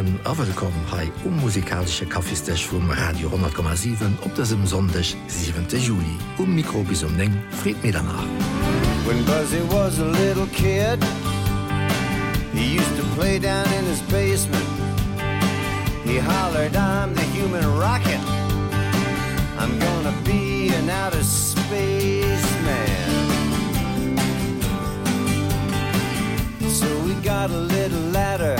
Um Kaffeestech vum Radio 10,7 op sondech 7. Juli um Fred Medernach. When Buzzy was a little kid He used to play down in his basement He hollered I'm the human rocket I'm gonna be an outer space man So we got a little ladder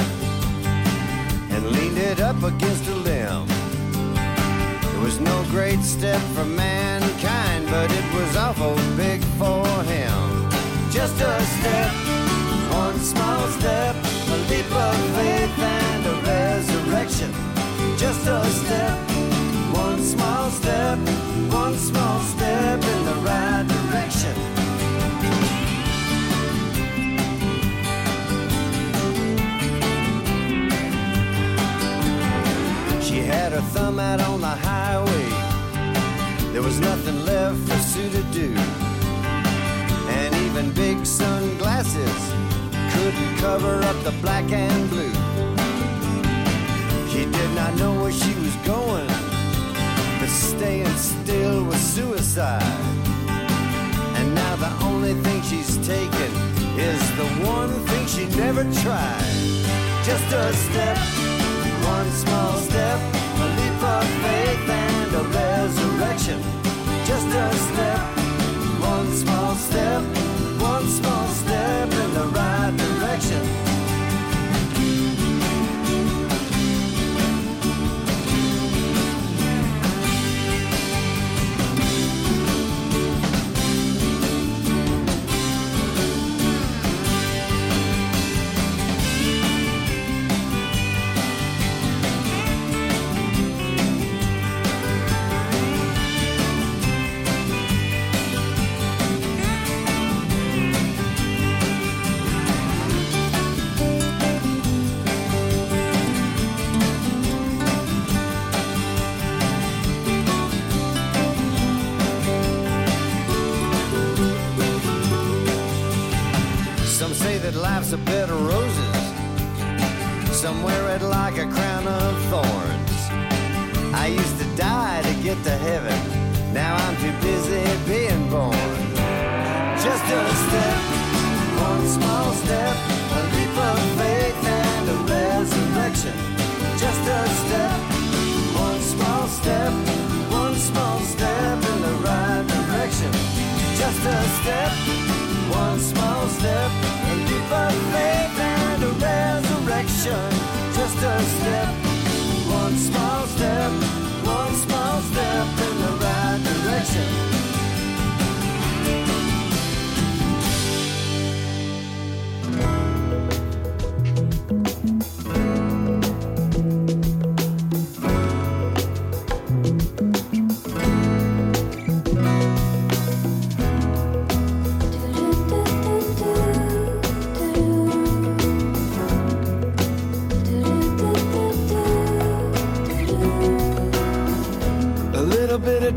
leaned it up against a limb. It was no great step for mankind but it was awful big for him. Just a step one small step a leap of faith and a resurrection. Just a step one small step cover up the black and blue. She did not know where she was going but staying still was suicide. And now the only thing she's taken is the one thing she never tried. Just a step one small step and of faith and a resurrection. Just a step one small step one small step in the right direction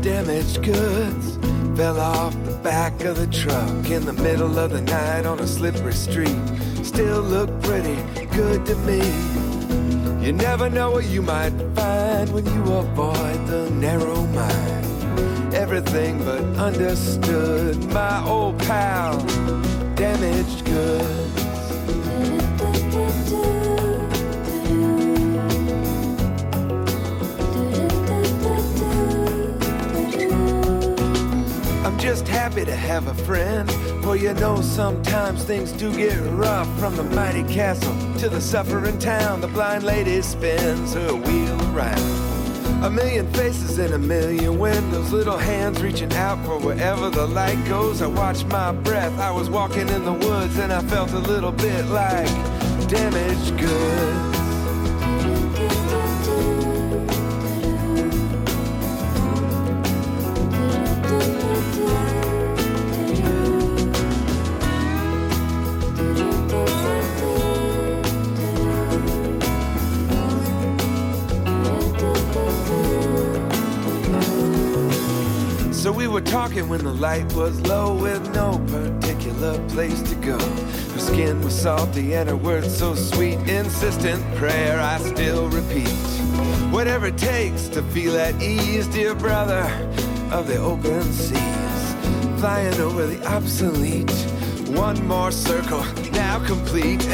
damaged goods fell off the back of the truck in the middle of the night on a slippery street. Still look pretty good to me. You never know what you might find when you avoid the narrow mind. Everything but understood my old pal damaged goods just happy to have a friend. For you know sometimes things do get rough. From the mighty castle to the suffering town the blind lady spins her wheel around. A million faces in a million windows little hands reaching out for wherever the light goes. I watched my breath. I was walking in the woods and I felt a little bit like damaged good talking when the light was low with no particular place to go. Her skin was salty and her words so sweet. Insistent prayer I still repeat. Whatever it takes to feel at ease dear brother of the open seas. Flying over the obsolete. One more circle now complete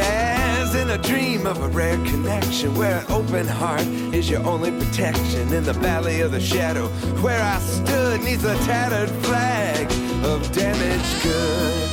in a dream of a rare connection where an open heart is your only protection in the valley of the shadow where I stood neath a tattered flag of damaged goods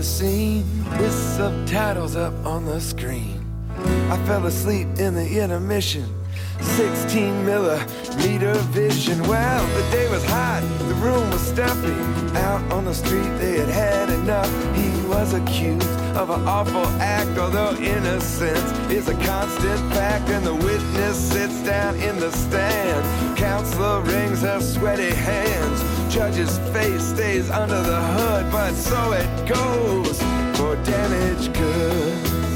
the scene with subtitles up on the screen. I fell asleep in the intermission 16 millimeter vision. Well the day was hot. The room was stuffy. Out on the street they had had enough. He was accused of an awful act although innocence is a constant fact. And the witness sits down in the stand. Counselor rings her sweaty hands. Judge's face stays under the hood but so it goes. For damage good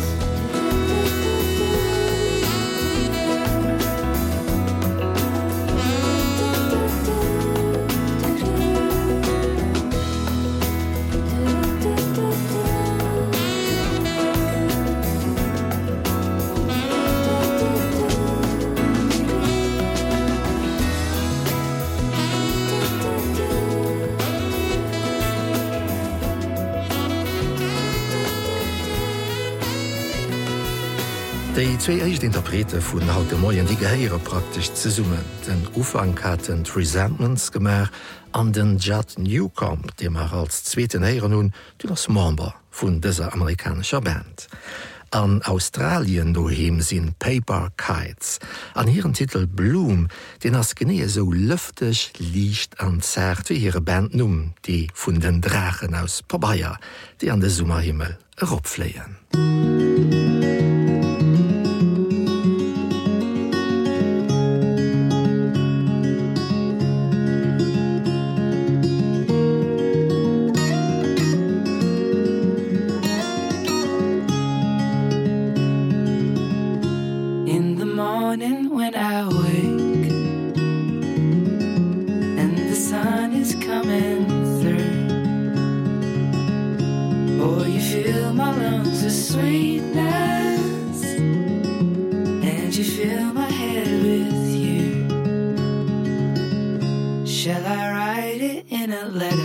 Zzwe eicht Interprete vun haut de Moien die Geheiere praktisch ze summen, den Ufangkaten Resentments gemer an den Judd Newcomb, dem er als zweten Heieren nun du das Member vun dëser amerikanischer Band. An Australien doheem sinn Paper Kites, an hireieren Titel „Bloom, den ass Genee so lüftech liicht an Zert wie hire Band num, die vun den Drachen aus Pabaier, die an de Summerhimmel eropfleien. Musik close a you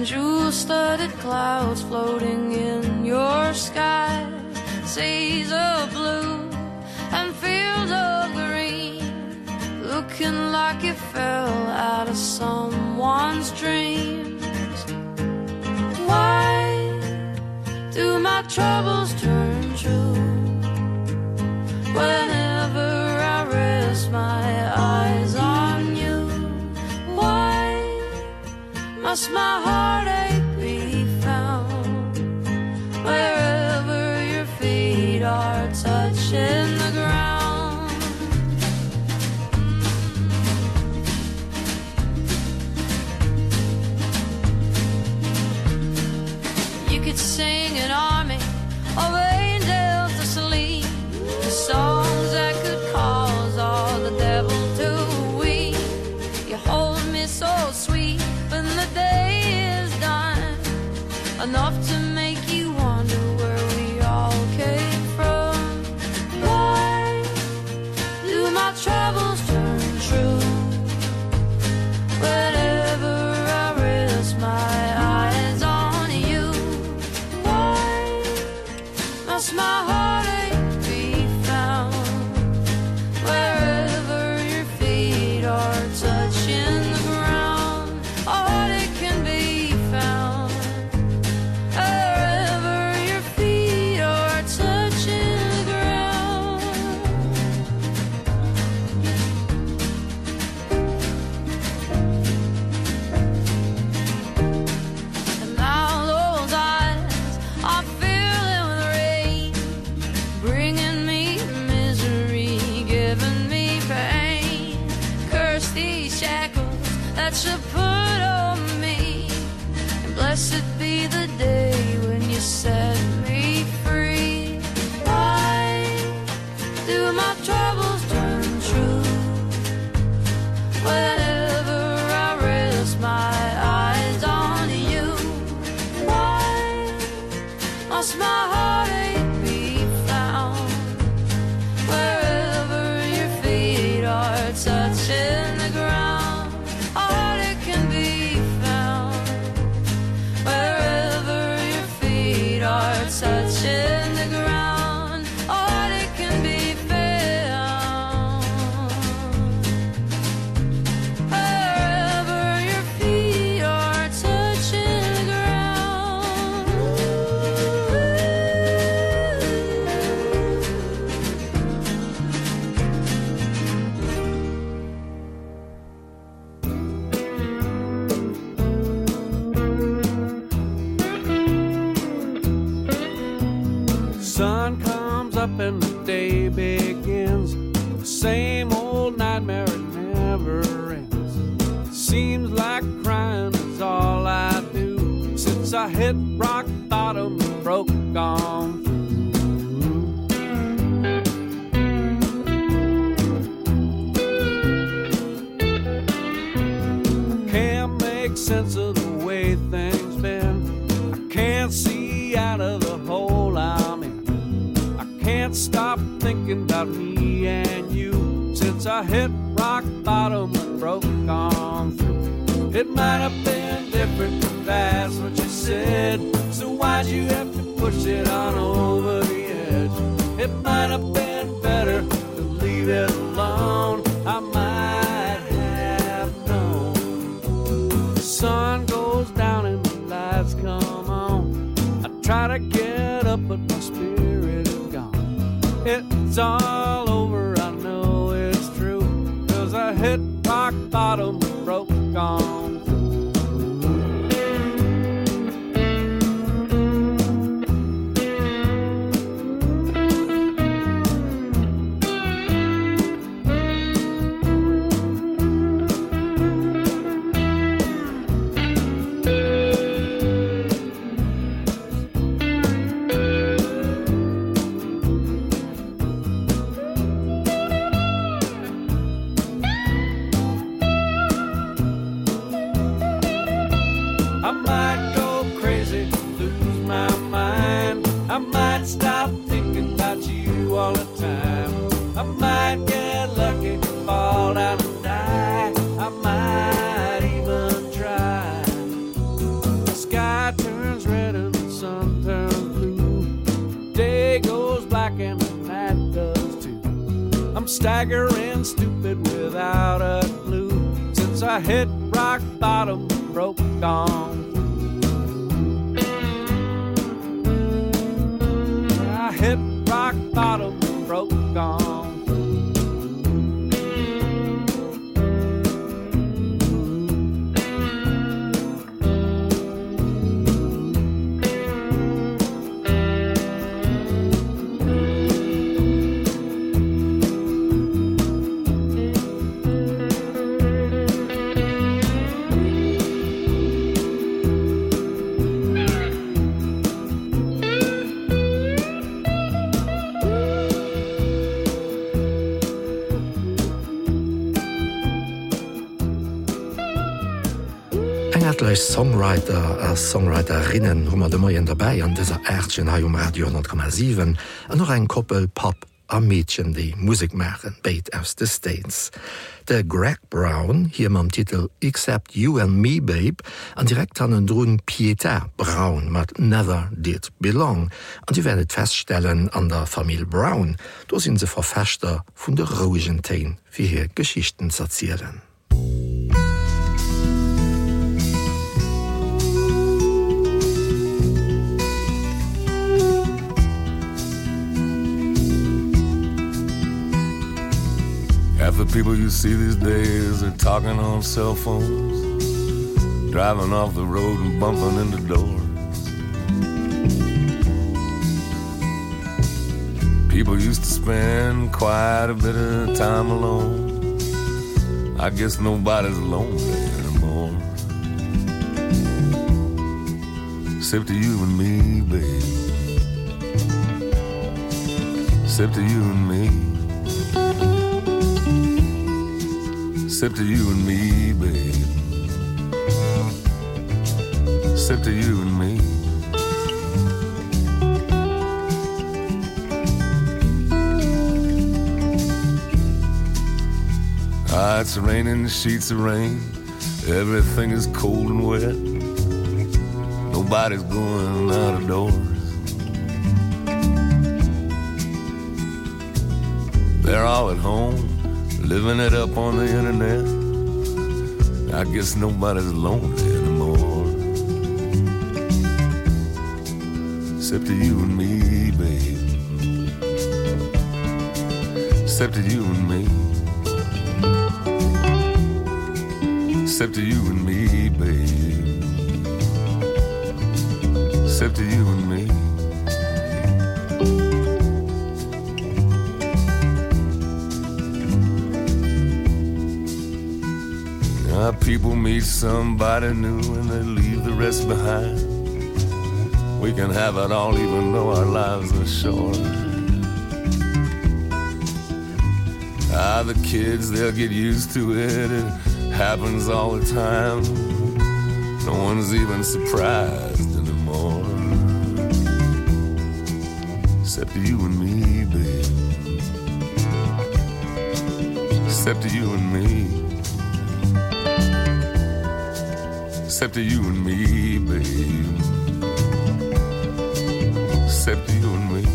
eyes and jewel studded clouds floating in your sky. Seas of blue and fields of green looking like it fell out of someone's dreams. Why do my troubles turn true? Whenever I rest my must my heartache be found wherever your feet are touching enough to make the day begins the same old nightmare it never ends. Seems like crying is all I do. Since I hit rock bottom and broke gone can't thinking about me and you since I hit rock bottom and broke on through. It might have been different but that's what you said so why'd you have to push it on over the edge? It might have been better to leave it alone. I might have known. The sun goes down and the lights come on. I try to get it's all over. I know it's true. Cause I hit rock bottom I hit rock bottom broke gone I hit rock bottom Bereich Songwriter als Songwriterinnen hummer de Moien dabei an déser Ächen ha um Radio 10,7 an noch eng Koppel Pap a Mädchen déi Musikmchen beit aus de States. De Greg Brown hier am Titel „Except You and Me Babe an direkt an den Drun Pieter Brown mat Never Did Belong an die wendet feststellen an der Familie Brown, do sinn se verfechter vun der Rogen Tain fir hir Geschichten zerzielen. The people you see these days are talking on cell phones driving off the road and bumping into doors. People used to spend quite a bit of time alone. I guess nobody's lonely anymore. Except to you and me babe. Except to you and me except to you and me babe. Except to you and me. Ah, it's raining sheets of rain. Everything is cold and wet. Nobody's going out of doors. They're all at home living it up on the internet. I guess nobody's lonely anymore. Except to you and me babe. Except to you and me. Except to you and me babe. Except to you and me people meet somebody new and they leave the rest behind. We can have it all even though our lives are short. Ah the kids they'll get used to it. It happens all the time. No one's even surprised anymore. Except you and me babe. Except you and me except to you and me babe. Except you and me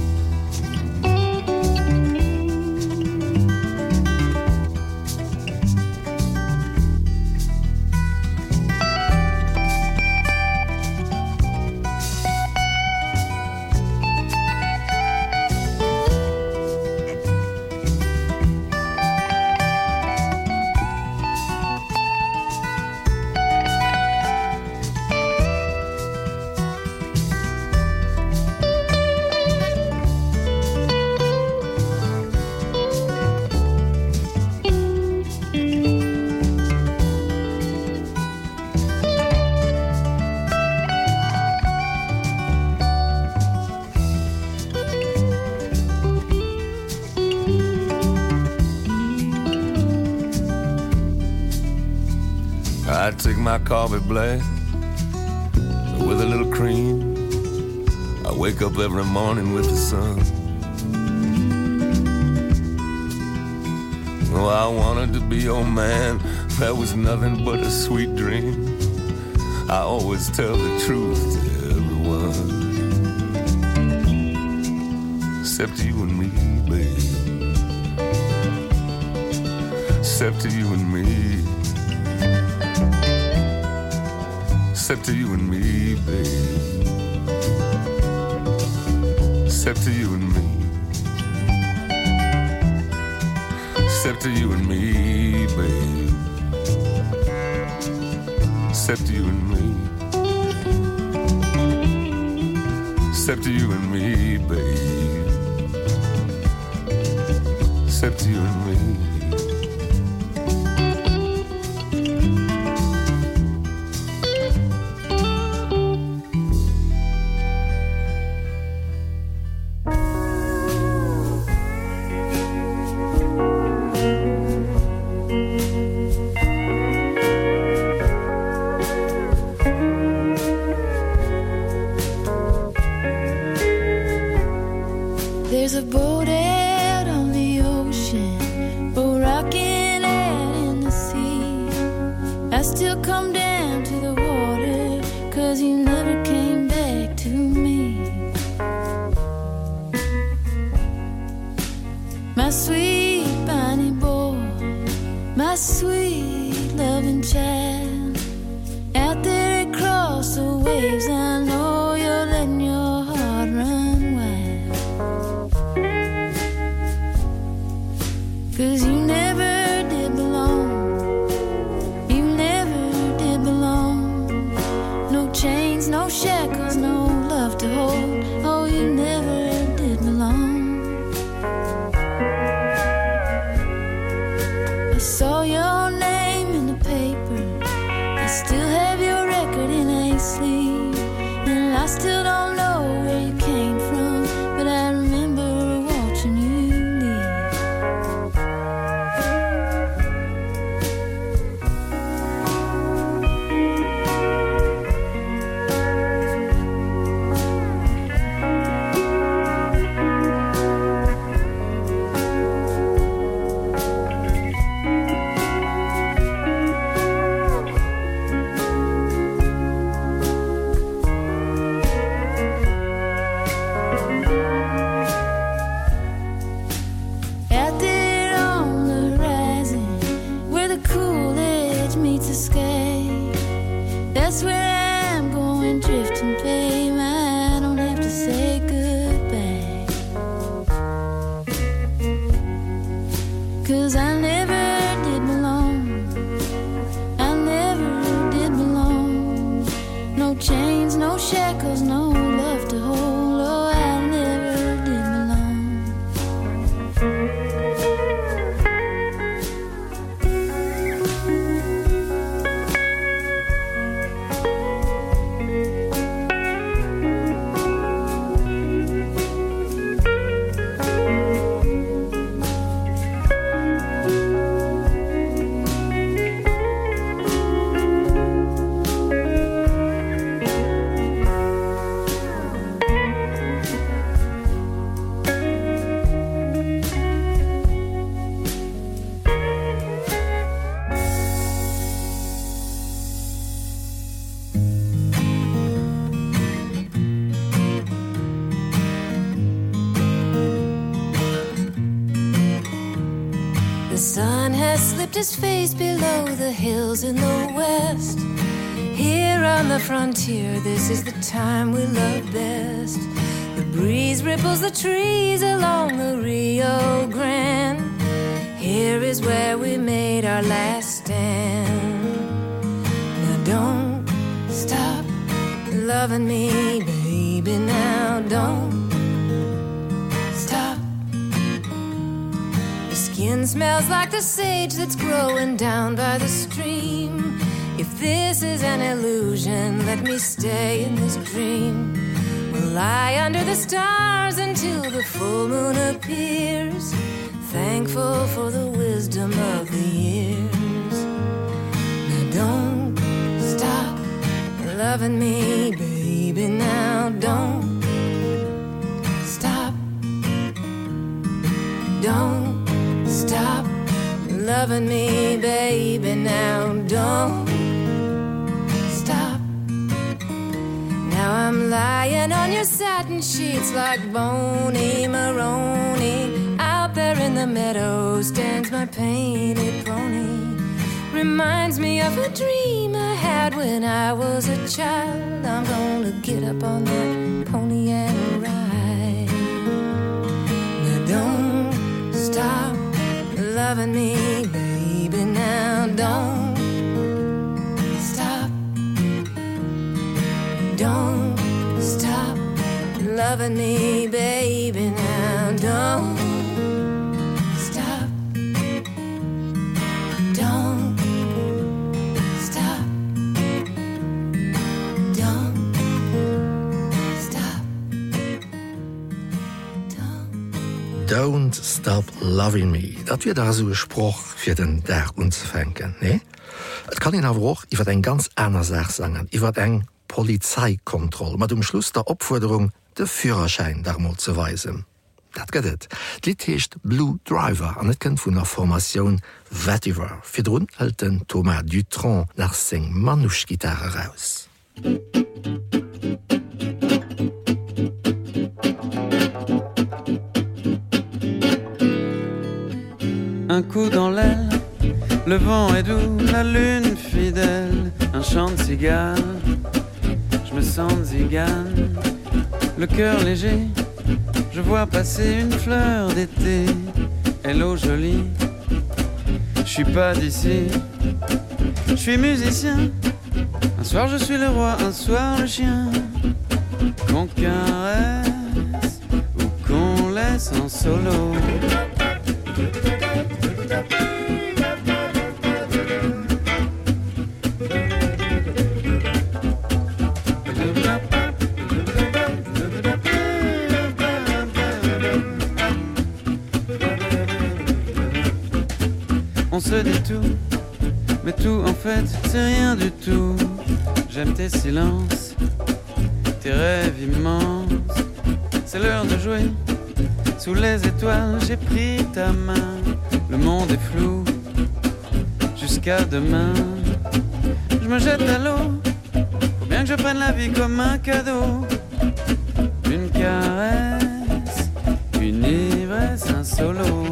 my coffee black with a little cream. I wake up every morning with the sun. Oh I wanted to be your man. That was nothing but a sweet dream. I always tell the truth to everyone. Except you and me babe. Except you and me except to you and me babe. Except to you and me. Except to you and me babe. Except to you and me. Except to you and me babe. Except to you and me sweet. His face below the hills in the west. Here on the frontier this is the time we love best. The breeze ripples the trees along the Rio Grande. Here is where we made our last stand. Now don't stop loving me baby now don't stop. Your skin smells like the sage that's growing down by the stream. If this is an illusion let me stay in this dream. We'll lie under the stars until the full moon appears thankful for the wisdom of the years. Now don't stop loving me baby now don't stop. Don't stop loving me baby now don't stop. Now I'm lying on your satin sheets like bony Maroney out there in the meadow stands my painted pony. Reminds me of a dream I had when I was a child. I'm gonna get up on that pony and ride loving me baby now don't stop. Don't stop loving me baby now don't stop loving me, dat wir da so gesproch fir den der unzufänken ne? Et kann den awoch iwwer eng ganz einer Sach sagen iwwer eng Polizeikontroll, mat um Schluss der Opforderung de Führerschein dermod zu weisen. Dat gëtt. Dit heecht Blue Driver anëtken vun der Formatioun Wettiver, fir runhalten Thomas Dutron nach seng Manuschgitarre raus. Musik un coup dans l'aile le vent est doux la lune fidèle un chant de cigale. Je me sens zigane le coeur léger. Je vois passer une fleur d'été. Hello jolie. Je suis pas d'ici. Je suis musicien. Un soir je suis le roi un soir le chien. Qu'on caresse ou qu'on laisse en solo se tout. Mais tout en fait c'est rien du tout. J'aime tes silences tes rêves immenses. C'est l'heure de jouer. Sous les étoiles j'ai pris ta main. Le monde est flou jusqu'à demain. Je me jette à l'eau. Faut bien que je prenne la vie comme un cadeau. Une caresse une ivresse un solo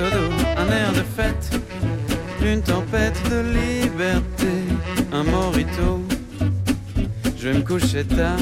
un air de fête une tempête de liberté un morito. Je vais me coucher tard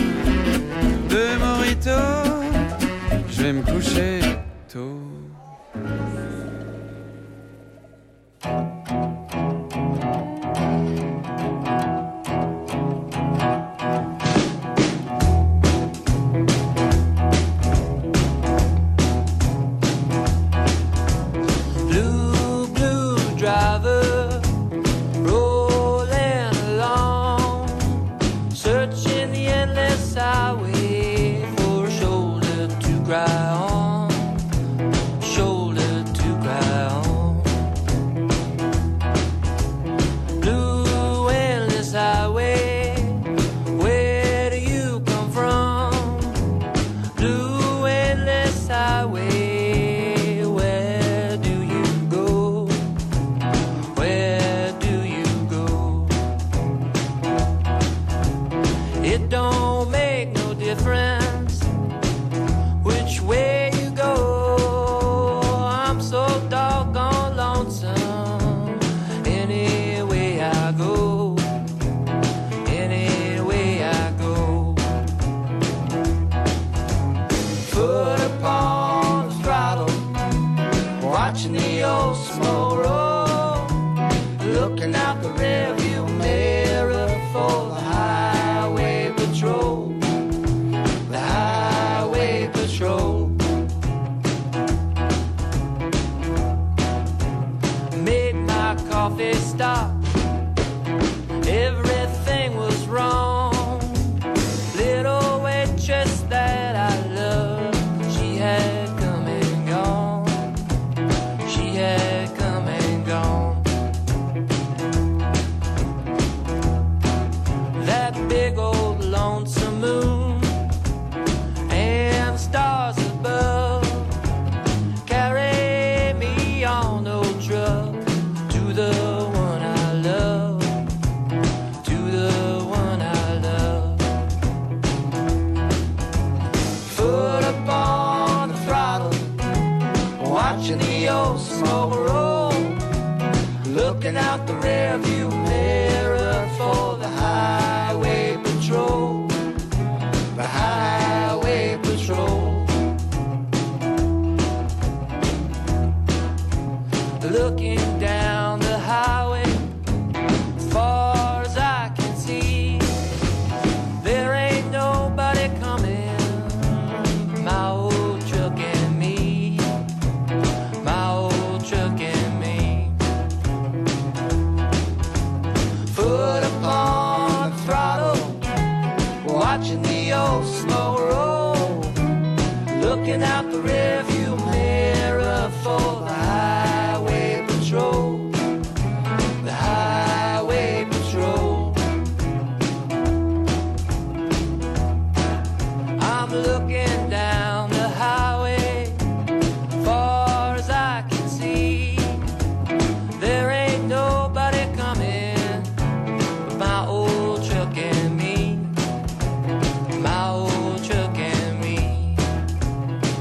highway patrol looking